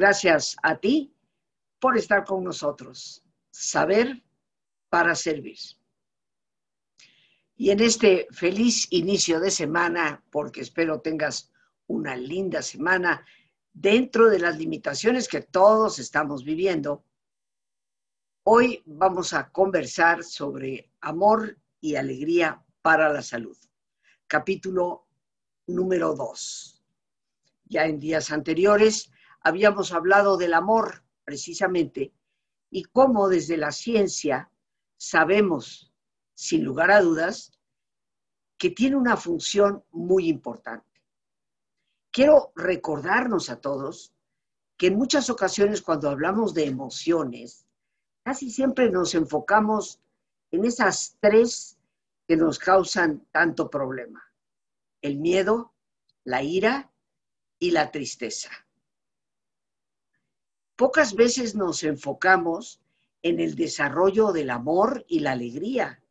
Gracias a ti por estar con nosotros. Saber para servir. Y en este feliz inicio de semana, porque espero tengas una linda semana dentro de las limitaciones que todos estamos viviendo, hoy vamos a conversar sobre amor y alegría para la salud. Capítulo número 2. Ya en días anteriores habíamos hablado del amor, precisamente, y cómo desde la ciencia sabemos, sin lugar a dudas, que tiene una función muy importante. Quiero recordarnos a todos que en muchas ocasiones cuando hablamos de emociones, casi siempre nos enfocamos en esas tres que nos causan tanto problema. El miedo, la ira y la tristeza. Pocas veces nos enfocamos en el desarrollo del amor y la alegría,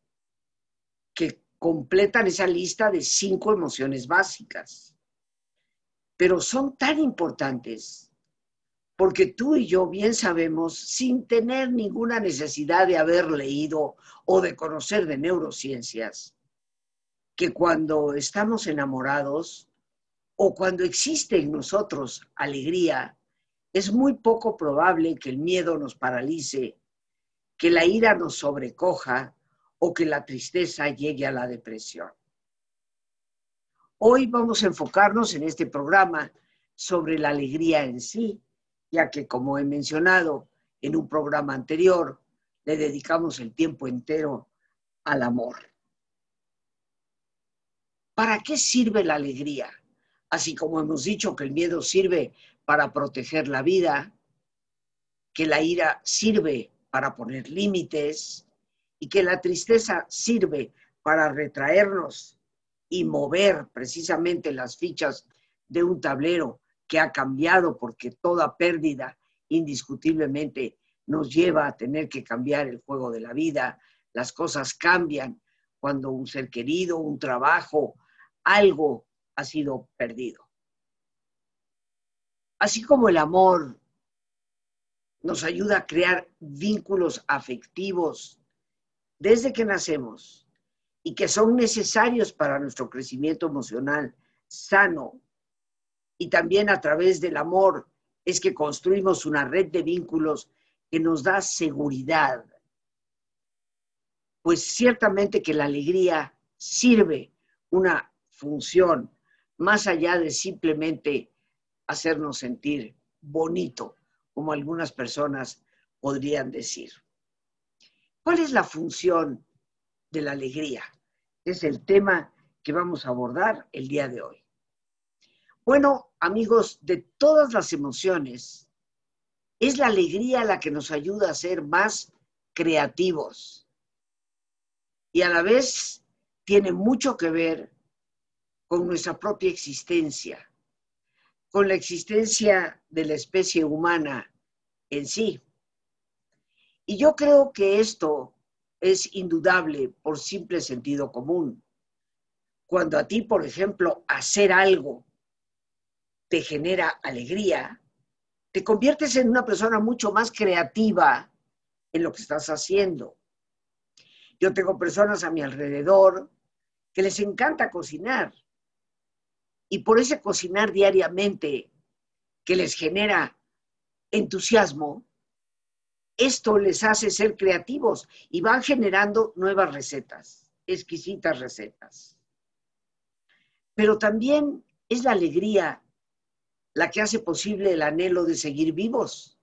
que completan esa lista de cinco emociones básicas. Pero son tan importantes porque tú y yo bien sabemos, sin tener ninguna necesidad de haber leído o de conocer de neurociencias, que cuando estamos enamorados o cuando existe en nosotros alegría, es muy poco probable que el miedo nos paralice, que la ira nos sobrecoja o que la tristeza llegue a la depresión. Hoy vamos a enfocarnos en este programa sobre la alegría en sí, ya que como he mencionado en un programa anterior, le dedicamos el tiempo entero al amor. ¿Para qué sirve la alegría? Así como hemos dicho que el miedo sirve para proteger la vida, que la ira sirve para poner límites y que la tristeza sirve para retraernos y mover precisamente las fichas de un tablero que ha cambiado porque toda pérdida indiscutiblemente nos lleva a tener que cambiar el juego de la vida. Las cosas cambian cuando un ser querido, un trabajo, algo ha sido perdido. Así como el amor nos ayuda a crear vínculos afectivos desde que nacemos y que son necesarios para nuestro crecimiento emocional sano, y también a través del amor es que construimos una red de vínculos que nos da seguridad. Pues ciertamente que la alegría sirve una función más allá de simplemente hacernos sentir bonito, como algunas personas podrían decir. ¿Cuál es la función de la alegría? Es el tema que vamos a abordar el día de hoy. Bueno, amigos, de todas las emociones, es la alegría la que nos ayuda a ser más creativos. Y a la vez tiene mucho que ver con nuestra propia existencia con la existencia de la especie humana en sí. Y yo creo que esto es indudable por simple sentido común. Cuando a ti, por ejemplo, hacer algo te genera alegría, te conviertes en una persona mucho más creativa en lo que estás haciendo. Yo tengo personas a mi alrededor que les encanta cocinar y por ese cocinar diariamente que les genera entusiasmo, esto les hace ser creativos y van generando nuevas recetas, exquisitas recetas. Pero también es la alegría la que hace posible el anhelo de seguir vivos.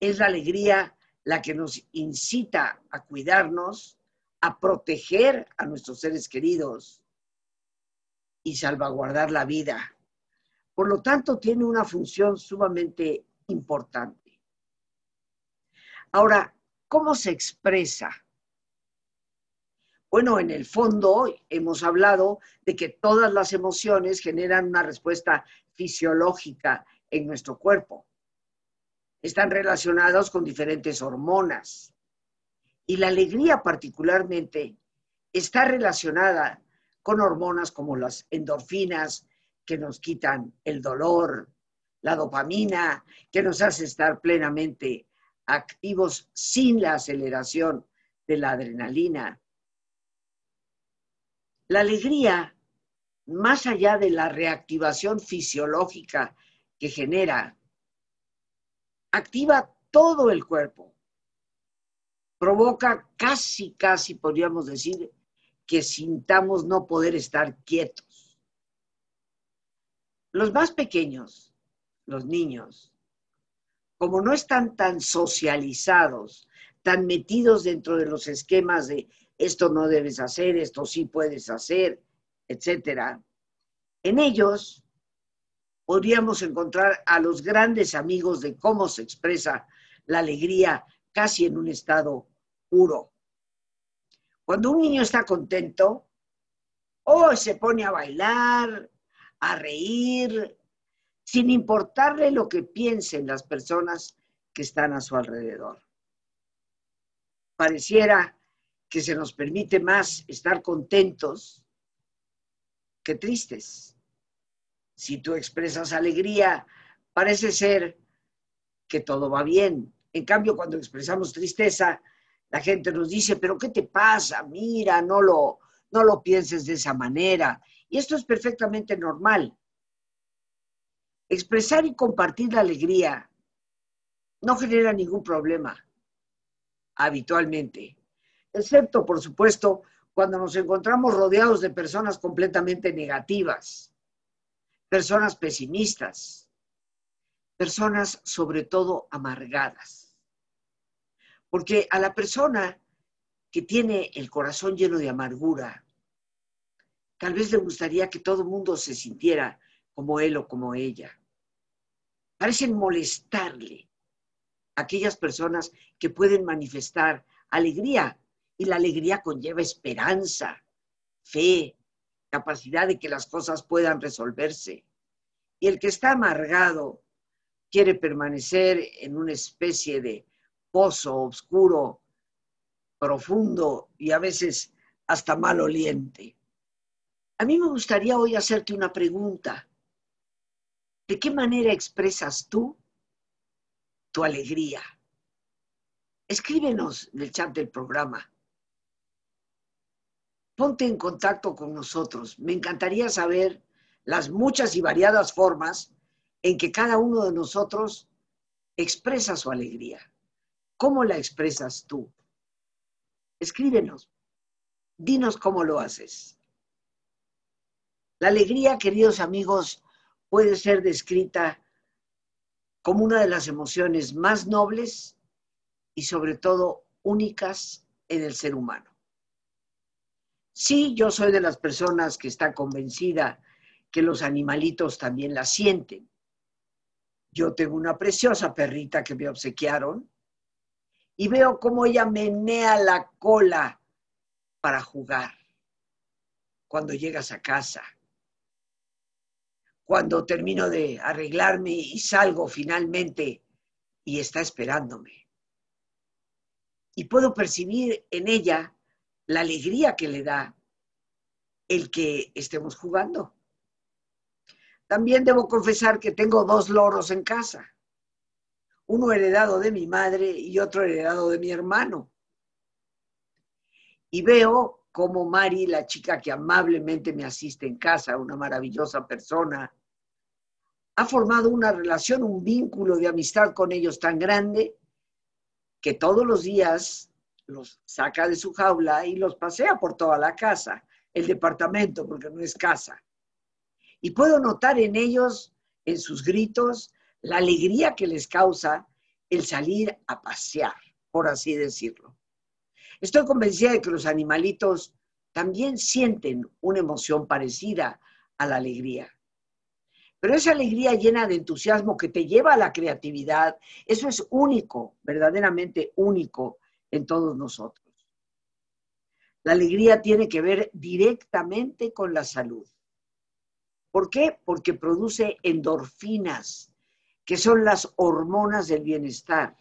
Es la alegría la que nos incita a cuidarnos, a proteger a nuestros seres queridos, y salvaguardar la vida. Por lo tanto, tiene una función sumamente importante. Ahora, ¿cómo se expresa? Bueno, en el fondo hemos hablado de que todas las emociones generan una respuesta fisiológica en nuestro cuerpo. Están relacionados con diferentes hormonas. Y la alegría particularmente está relacionada con hormonas como las endorfinas que nos quitan el dolor, la dopamina, que nos hace estar plenamente activos sin la aceleración de la adrenalina. La alegría, más allá de la reactivación fisiológica que genera, activa todo el cuerpo. Provoca casi, casi, podríamos decir, que sintamos no poder estar quietos. Los más pequeños, los niños, como no están tan socializados, tan metidos dentro de los esquemas de esto no debes hacer, esto sí puedes hacer, etcétera, en ellos podríamos encontrar a los grandes amigos de cómo se expresa la alegría casi en un estado puro. Cuando un niño está contento, o se pone a bailar, a reír, sin importarle lo que piensen las personas que están a su alrededor. Pareciera que se nos permite más estar contentos que tristes. Si tú expresas alegría, parece ser que todo va bien. En cambio, cuando expresamos tristeza, la gente nos dice, pero ¿qué te pasa? Mira, no lo, no lo pienses de esa manera. Y esto es perfectamente normal. Expresar y compartir la alegría no genera ningún problema habitualmente, excepto, por supuesto, cuando nos encontramos rodeados de personas completamente negativas, personas pesimistas, personas sobre todo amargadas. Porque a la persona que tiene el corazón lleno de amargura, tal vez le gustaría que todo el mundo se sintiera como él o como ella. Parecen molestarle aquellas personas que pueden manifestar alegría y la alegría conlleva esperanza, fe, capacidad de que las cosas puedan resolverse. Y el que está amargado quiere permanecer en una especie de pozo oscuro, profundo y a veces hasta maloliente. A mí me gustaría hoy hacerte una pregunta. ¿De qué manera expresas tú tu alegría? Escríbenos en el chat del programa. Ponte en contacto con nosotros. Me encantaría saber las muchas y variadas formas en que cada uno de nosotros expresa su alegría. ¿Cómo la expresas tú? Escríbenos. Dinos cómo lo haces. La alegría, queridos amigos, puede ser descrita como una de las emociones más nobles y sobre todo únicas en el ser humano. Sí, yo soy de las personas que está convencida que los animalitos también la sienten. Yo tengo una preciosa perrita que me obsequiaron y veo cómo ella menea la cola para jugar cuando llegas a casa cuando termino de arreglarme y salgo finalmente y está esperándome. Y puedo percibir en ella la alegría que le da el que estemos jugando. También debo confesar que tengo dos loros en casa, uno heredado de mi madre y otro heredado de mi hermano. Y veo como Mari, la chica que amablemente me asiste en casa, una maravillosa persona, ha formado una relación, un vínculo de amistad con ellos tan grande que todos los días los saca de su jaula y los pasea por toda la casa, el departamento, porque no es casa. Y puedo notar en ellos, en sus gritos, la alegría que les causa el salir a pasear, por así decirlo. Estoy convencida de que los animalitos también sienten una emoción parecida a la alegría. Pero esa alegría llena de entusiasmo que te lleva a la creatividad, eso es único, verdaderamente único en todos nosotros. La alegría tiene que ver directamente con la salud. ¿Por qué? Porque produce endorfinas, que son las hormonas del bienestar.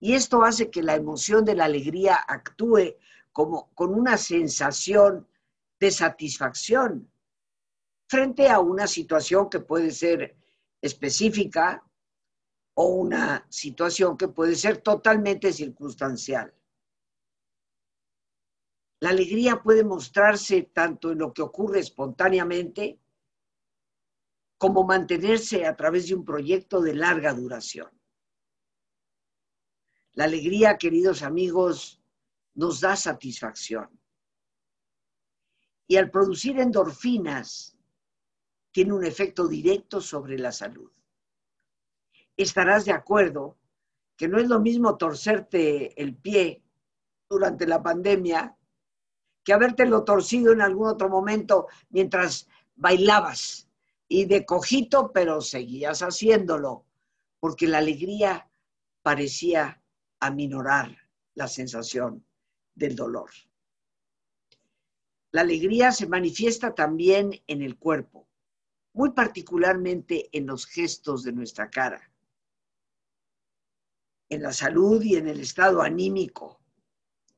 Y esto hace que la emoción de la alegría actúe como con una sensación de satisfacción frente a una situación que puede ser específica o una situación que puede ser totalmente circunstancial. La alegría puede mostrarse tanto en lo que ocurre espontáneamente como mantenerse a través de un proyecto de larga duración. La alegría, queridos amigos, nos da satisfacción. Y al producir endorfinas, tiene un efecto directo sobre la salud. Estarás de acuerdo que no es lo mismo torcerte el pie durante la pandemia que habértelo torcido en algún otro momento mientras bailabas y de cojito, pero seguías haciéndolo, porque la alegría parecía aminorar la sensación del dolor. La alegría se manifiesta también en el cuerpo, muy particularmente en los gestos de nuestra cara, en la salud y en el estado anímico.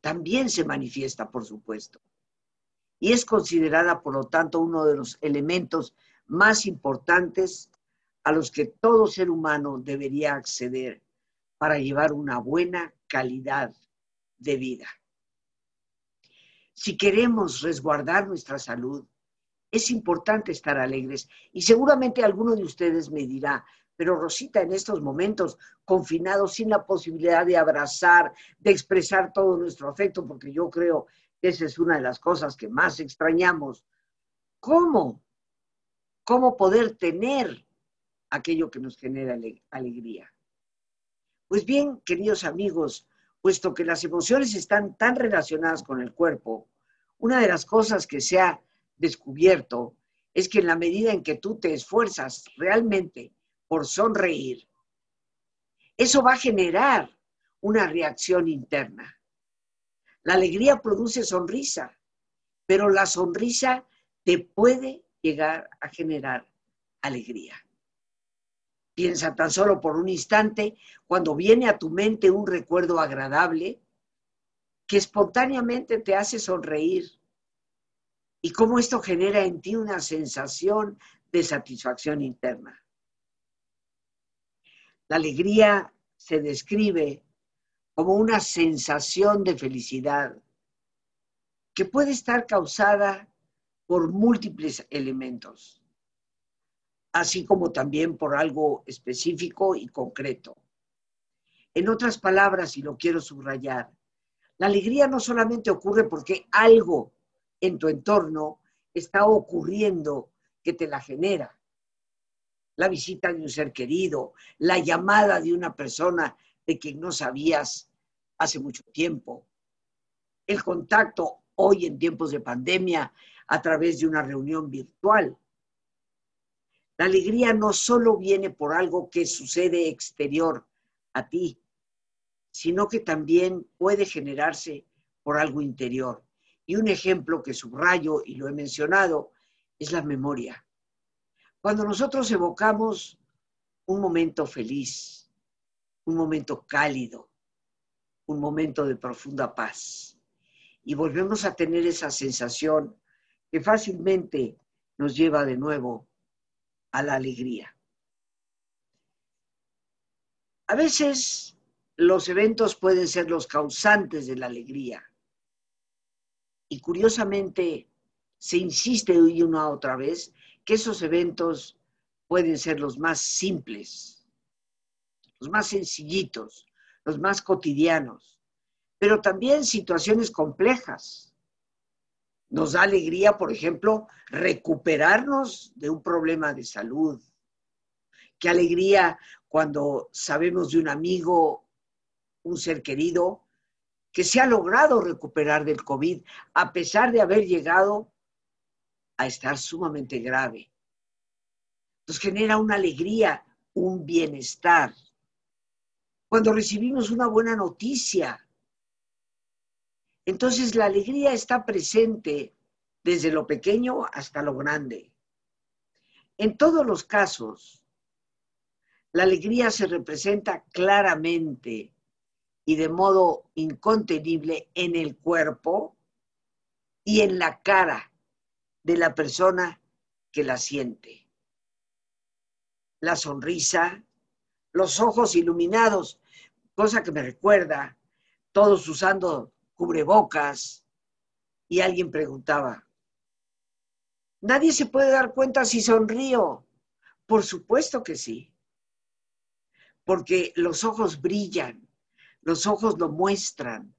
También se manifiesta, por supuesto. Y es considerada, por lo tanto, uno de los elementos más importantes a los que todo ser humano debería acceder para llevar una buena calidad de vida. Si queremos resguardar nuestra salud, es importante estar alegres. Y seguramente alguno de ustedes me dirá, pero Rosita, en estos momentos confinados, sin la posibilidad de abrazar, de expresar todo nuestro afecto, porque yo creo que esa es una de las cosas que más extrañamos, ¿cómo cómo poder tener aquello que nos genera alegría. Pues bien, queridos amigos, puesto que las emociones están tan relacionadas con el cuerpo, una de las cosas que se ha descubierto es que en la medida en que tú te esfuerzas realmente por sonreír, eso va a generar una reacción interna. La alegría produce sonrisa, pero la sonrisa te puede llegar a generar alegría. Piensa tan solo por un instante cuando viene a tu mente un recuerdo agradable que espontáneamente te hace sonreír y cómo esto genera en ti una sensación de satisfacción interna. La alegría se describe como una sensación de felicidad que puede estar causada por múltiples elementos, así como también por algo específico y concreto. En otras palabras, y lo quiero subrayar, la alegría no solamente ocurre porque algo en tu entorno está ocurriendo que te la genera. La visita de un ser querido, la llamada de una persona de quien no sabías hace mucho tiempo, el contacto hoy en tiempos de pandemia a través de una reunión virtual. La alegría no solo viene por algo que sucede exterior a ti, sino que también puede generarse por algo interior. Y un ejemplo que subrayo y lo he mencionado es la memoria. Cuando nosotros evocamos un momento feliz, un momento cálido, un momento de profunda paz, y volvemos a tener esa sensación que fácilmente nos lleva de nuevo a la alegría. A veces los eventos pueden ser los causantes de la alegría. Y curiosamente se insiste hoy una otra vez que esos eventos pueden ser los más simples, los más sencillitos, los más cotidianos, pero también situaciones complejas nos da alegría, por ejemplo, recuperarnos de un problema de salud. Qué alegría cuando sabemos de un amigo, un ser querido, que se ha logrado recuperar del COVID a pesar de haber llegado a estar sumamente grave. Nos genera una alegría, un bienestar. Cuando recibimos una buena noticia, entonces la alegría está presente desde lo pequeño hasta lo grande. En todos los casos, la alegría se representa claramente y de modo incontenible en el cuerpo y en la cara de la persona que la siente. la sonrisa, los ojos iluminados, cosa que me recuerda, todos usando cubrebocas, y alguien preguntaba, nadie se puede dar cuenta si sonrío. Por supuesto que sí, porque los ojos brillan, los ojos lo muestran,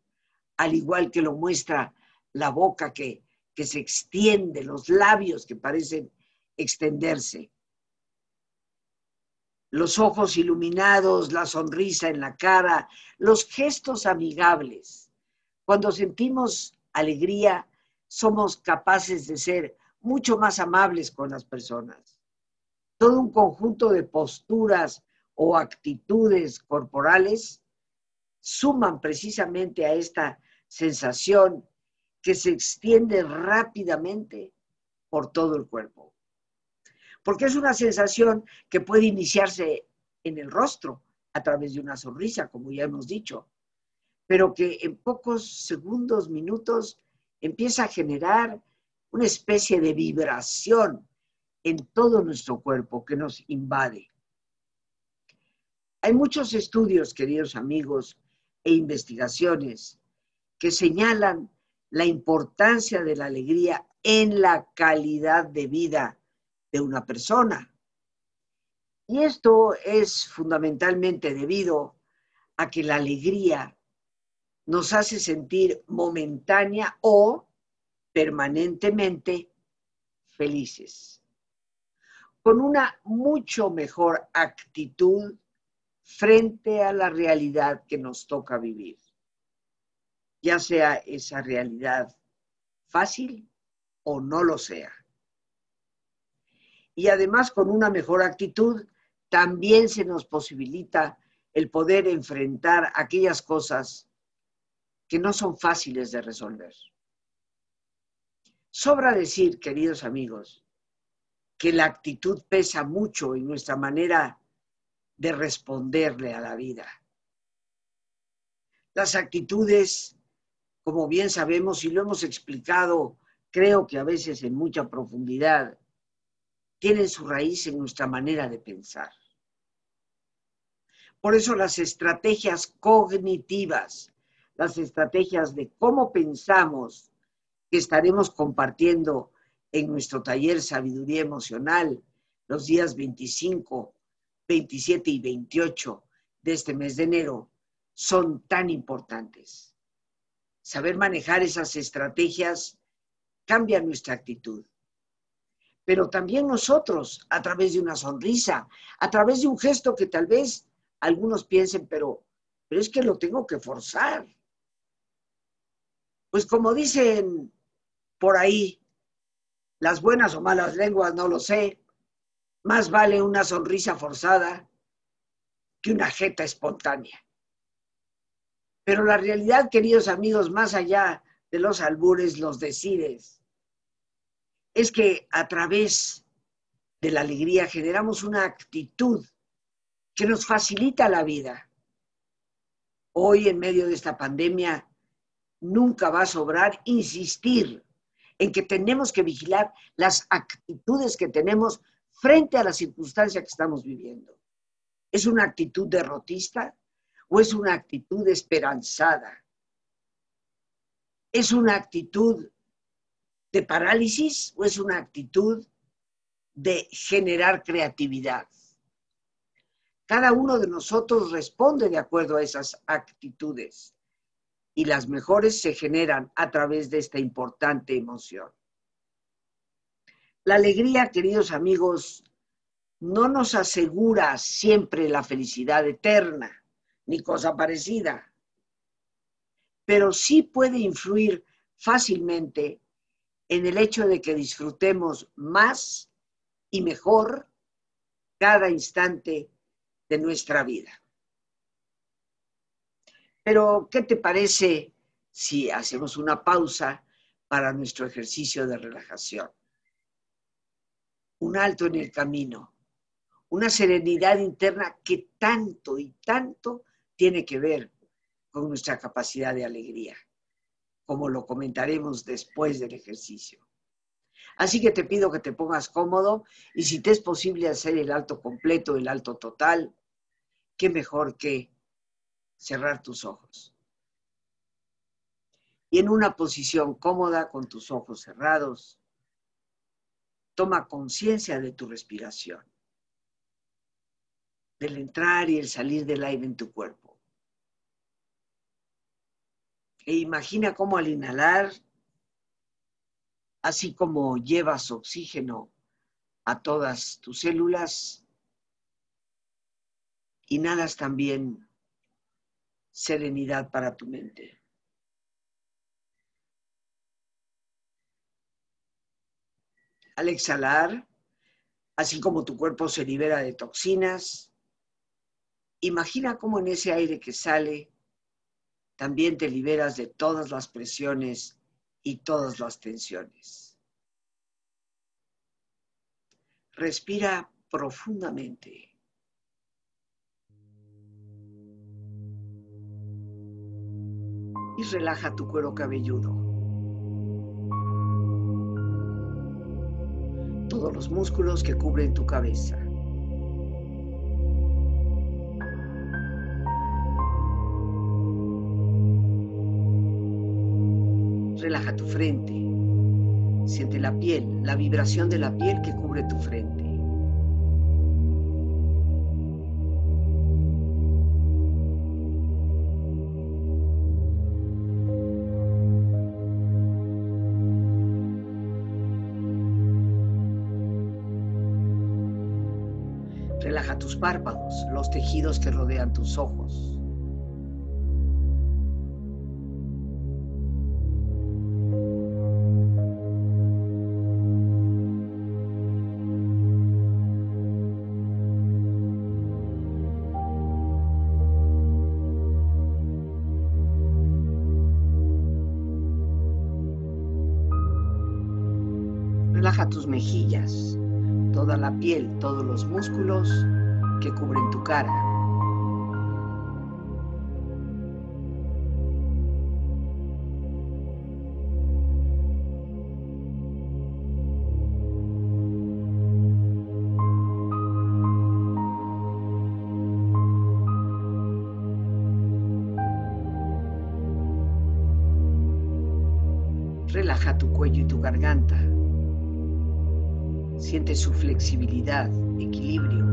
al igual que lo muestra la boca que, que se extiende, los labios que parecen extenderse. Los ojos iluminados, la sonrisa en la cara, los gestos amigables. Cuando sentimos alegría, somos capaces de ser mucho más amables con las personas. Todo un conjunto de posturas o actitudes corporales suman precisamente a esta sensación que se extiende rápidamente por todo el cuerpo. Porque es una sensación que puede iniciarse en el rostro a través de una sonrisa, como ya hemos dicho, pero que en pocos segundos, minutos, empieza a generar una especie de vibración en todo nuestro cuerpo que nos invade. Hay muchos estudios, queridos amigos, e investigaciones que señalan la importancia de la alegría en la calidad de vida de una persona. Y esto es fundamentalmente debido a que la alegría nos hace sentir momentánea o permanentemente felices, con una mucho mejor actitud frente a la realidad que nos toca vivir, ya sea esa realidad fácil o no lo sea. Y además con una mejor actitud también se nos posibilita el poder enfrentar aquellas cosas que no son fáciles de resolver. Sobra decir, queridos amigos, que la actitud pesa mucho en nuestra manera de responderle a la vida. Las actitudes, como bien sabemos y lo hemos explicado, creo que a veces en mucha profundidad, tienen su raíz en nuestra manera de pensar. Por eso las estrategias cognitivas, las estrategias de cómo pensamos que estaremos compartiendo en nuestro taller Sabiduría Emocional los días 25 27 y 28 de este mes de enero son tan importantes. Saber manejar esas estrategias cambia nuestra actitud. Pero también nosotros, a través de una sonrisa, a través de un gesto que tal vez algunos piensen, pero, pero es que lo tengo que forzar. Pues como dicen por ahí, las buenas o malas lenguas, no lo sé, más vale una sonrisa forzada que una jeta espontánea. Pero la realidad, queridos amigos, más allá de los albures, los decides, es que a través de la alegría generamos una actitud que nos facilita la vida. Hoy, en medio de esta pandemia, nunca va a sobrar insistir en que tenemos que vigilar las actitudes que tenemos frente a la circunstancia que estamos viviendo. ¿Es una actitud derrotista o es una actitud esperanzada? ¿Es una actitud de parálisis o es una actitud de generar creatividad? Cada uno de nosotros responde de acuerdo a esas actitudes y las mejores se generan a través de esta importante emoción. La alegría, queridos amigos, no nos asegura siempre la felicidad eterna, ni cosa parecida, pero sí puede influir fácilmente en el hecho de que disfrutemos más y mejor cada instante de nuestra vida. Pero, ¿qué te parece si hacemos una pausa para nuestro ejercicio de relajación? un alto en el camino, una serenidad interna que tanto y tanto tiene que ver con nuestra capacidad de alegría, como lo comentaremos después del ejercicio. Así que te pido que te pongas cómodo y si te es posible hacer el alto completo, el alto total, qué mejor que cerrar tus ojos. Y en una posición cómoda con tus ojos cerrados, toma conciencia de tu respiración, del entrar y el salir del aire en tu cuerpo. E imagina cómo al inhalar así como llevas oxígeno a todas tus células, inhalas también serenidad para tu mente. Al exhalar, así como tu cuerpo se libera de toxinas, imagina cómo en ese aire que sale también te liberas de todas las presiones y todas las tensiones. Respira profundamente. Relaja tu cuero cabelludo. Todos los músculos que cubren tu cabeza. relaja tu frente. Siente la piel, la vibración de la piel que cubre tu frente. Párpados, los tejidos que rodean tus ojos. tus mejillas, toda la piel, todos los músculos que cubren tu cara. Relaja tu cuello y tu garganta. Siente su flexibilidad, equilibrio,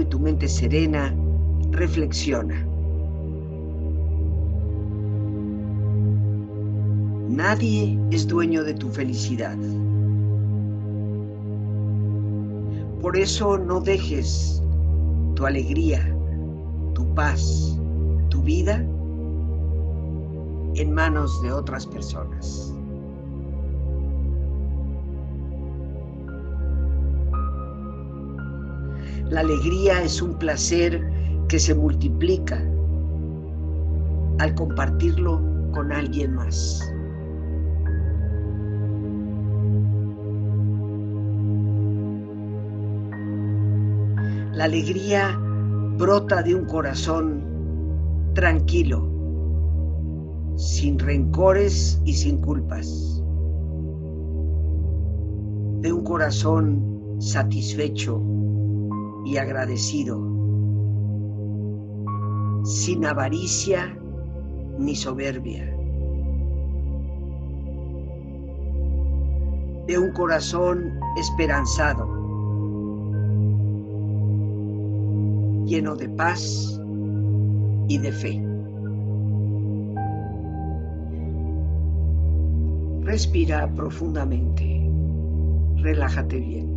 Y tu mente serena, reflexiona. Nadie es dueño de tu felicidad. Por eso no dejes tu alegría, tu paz, tu vida en manos de otras personas. La alegría es un placer que se multiplica al compartirlo con alguien más. La alegría brota de un corazón tranquilo, sin rencores y sin culpas, de un corazón satisfecho y agradecido, sin avaricia ni soberbia, de un corazón esperanzado, lleno de paz y de fe. Respira profundamente, relájate bien.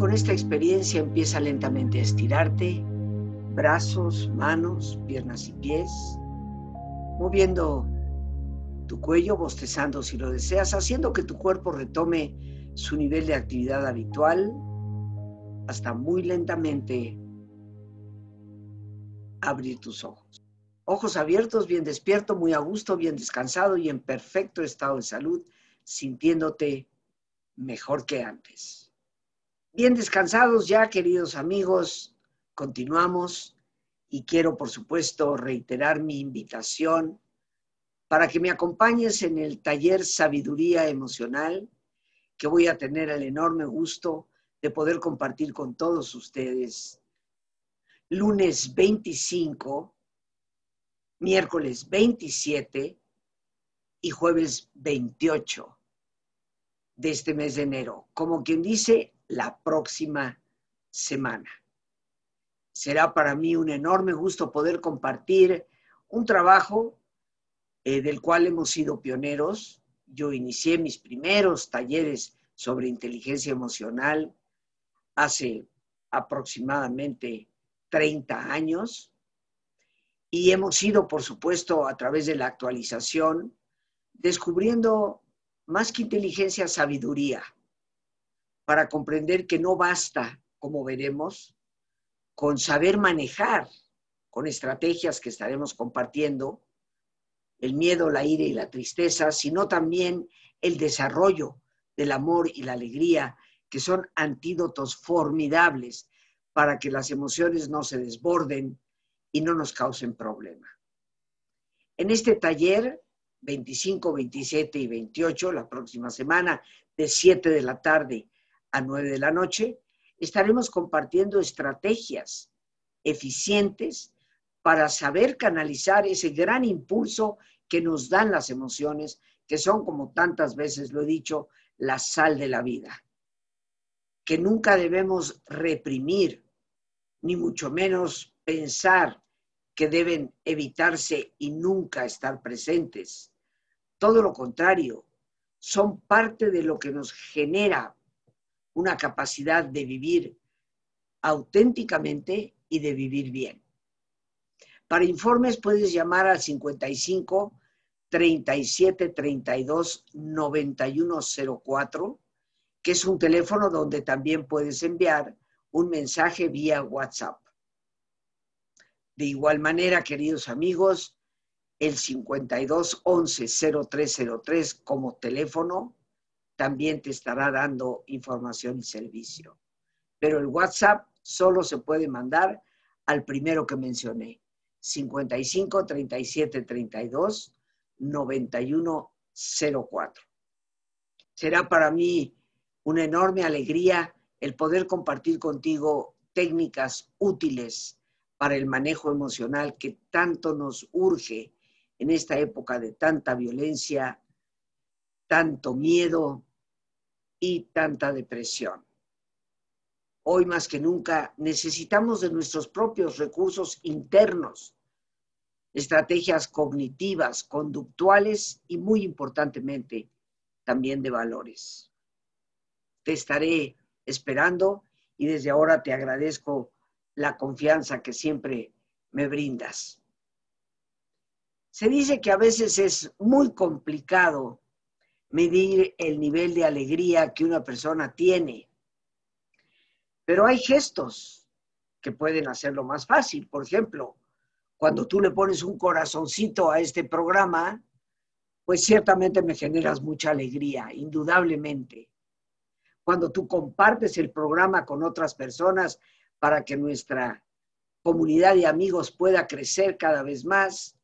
Con esta experiencia empieza lentamente a estirarte, brazos, manos, piernas y pies, moviendo tu cuello, bostezando si lo deseas, haciendo que tu cuerpo retome su nivel de actividad habitual hasta muy lentamente abrir tus ojos. Ojos abiertos, bien despierto, muy a gusto, bien descansado y en perfecto estado de salud, sintiéndote mejor que antes. Bien descansados ya, queridos amigos, continuamos y quiero, por supuesto, reiterar mi invitación para que me acompañes en el taller Sabiduría Emocional, que voy a tener el enorme gusto de poder compartir con todos ustedes lunes 25, miércoles 27 y jueves 28 de este mes de enero. Como quien dice, la próxima semana. Será para mí un enorme gusto poder compartir un trabajo eh, del cual hemos sido pioneros. Yo inicié mis primeros talleres sobre inteligencia emocional hace aproximadamente 30 años y hemos ido, por supuesto, a través de la actualización, descubriendo más que inteligencia, sabiduría para comprender que no basta, como veremos, con saber manejar con estrategias que estaremos compartiendo el miedo, la ira y la tristeza, sino también el desarrollo del amor y la alegría, que son antídotos formidables para que las emociones no se desborden y no nos causen problema. En este taller, 25, 27 y 28, la próxima semana, de 7 de la tarde a 9 de la noche, estaremos compartiendo estrategias eficientes para saber canalizar ese gran impulso que nos dan las emociones, que son, como tantas veces lo he dicho, la sal de la vida, que nunca debemos reprimir, ni mucho menos pensar que deben evitarse y nunca estar presentes. Todo lo contrario, son parte de lo que nos genera una capacidad de vivir auténticamente y de vivir bien. Para informes puedes llamar al 55 37 32 9104, que es un teléfono donde también puedes enviar un mensaje vía WhatsApp. De igual manera, queridos amigos, el 52 11 0303 como teléfono también te estará dando información y servicio. Pero el WhatsApp solo se puede mandar al primero que mencioné, 55 37 32 91 04. Será para mí una enorme alegría el poder compartir contigo técnicas útiles para el manejo emocional que tanto nos urge en esta época de tanta violencia, tanto miedo y tanta depresión. Hoy más que nunca necesitamos de nuestros propios recursos internos, estrategias cognitivas, conductuales y muy importantemente también de valores. Te estaré esperando y desde ahora te agradezco la confianza que siempre me brindas. Se dice que a veces es muy complicado medir el nivel de alegría que una persona tiene, pero hay gestos que pueden hacerlo más fácil. Por ejemplo, cuando tú le pones un corazoncito a este programa, pues ciertamente me generas mucha alegría, indudablemente. Cuando tú compartes el programa con otras personas para que nuestra comunidad de amigos pueda crecer cada vez más,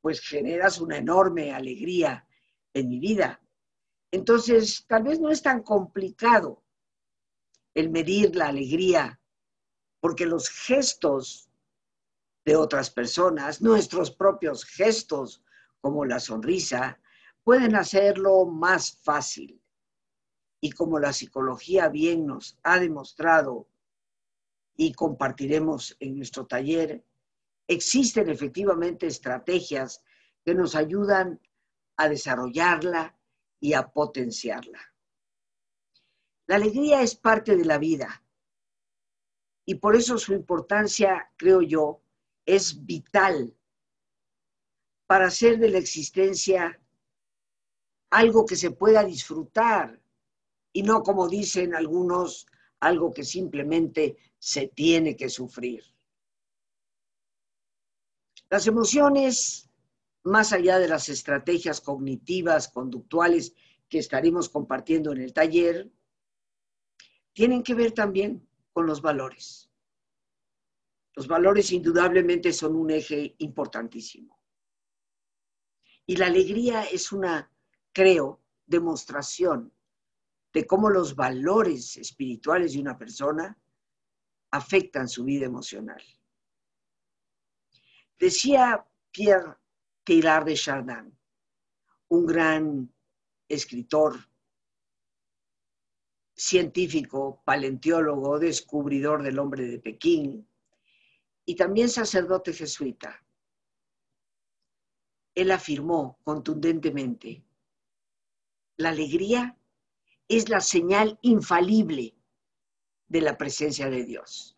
pues generas una enorme alegría en mi vida. Entonces, tal vez no es tan complicado el medir la alegría, porque los gestos de otras personas, nuestros propios gestos, como la sonrisa, pueden hacerlo más fácil. Y como la psicología bien nos ha demostrado y compartiremos en nuestro taller, existen efectivamente estrategias que nos ayudan a desarrollarla y a potenciarla. La alegría es parte de la vida y por eso su importancia, creo yo, es vital para hacer de la existencia algo que se pueda disfrutar y no, como dicen algunos, algo que simplemente se tiene que sufrir. Las emociones, más allá de las estrategias cognitivas, conductuales que estaremos compartiendo en el taller, tienen que ver también con los valores. Los valores indudablemente son un eje importantísimo. Y la alegría es una, creo, demostración de cómo los valores espirituales de una persona afectan su vida emocional. Decía Pierre Teilhard de Chardin, un gran escritor, científico, paleontólogo, descubridor del hombre de Pekín y también sacerdote jesuita. Él afirmó contundentemente, la alegría es la señal infalible de la presencia de Dios.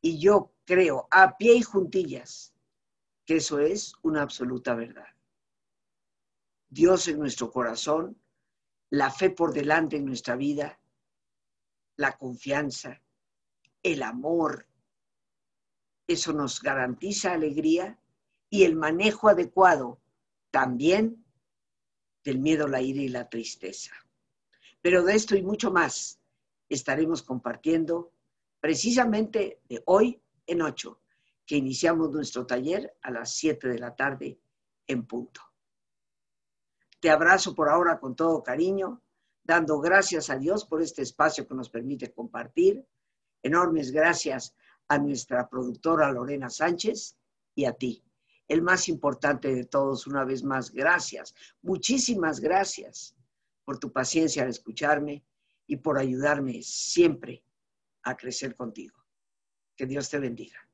Y yo creo a pie y juntillas que eso es una absoluta verdad. Dios en nuestro corazón, la fe por delante en nuestra vida, la confianza, el amor, eso nos garantiza alegría y el manejo adecuado también del miedo, la ira y la tristeza. Pero de esto y mucho más estaremos compartiendo precisamente de hoy en 8, que iniciamos nuestro taller a las 7 de la tarde en punto. Te abrazo por ahora con todo cariño, dando gracias a Dios por este espacio que nos permite compartir. Enormes gracias a nuestra productora Lorena Sánchez y a ti. El más importante de todos, una vez más, gracias. Muchísimas gracias por tu paciencia al escucharme y por ayudarme siempre a crecer contigo. Que Dios te bendiga.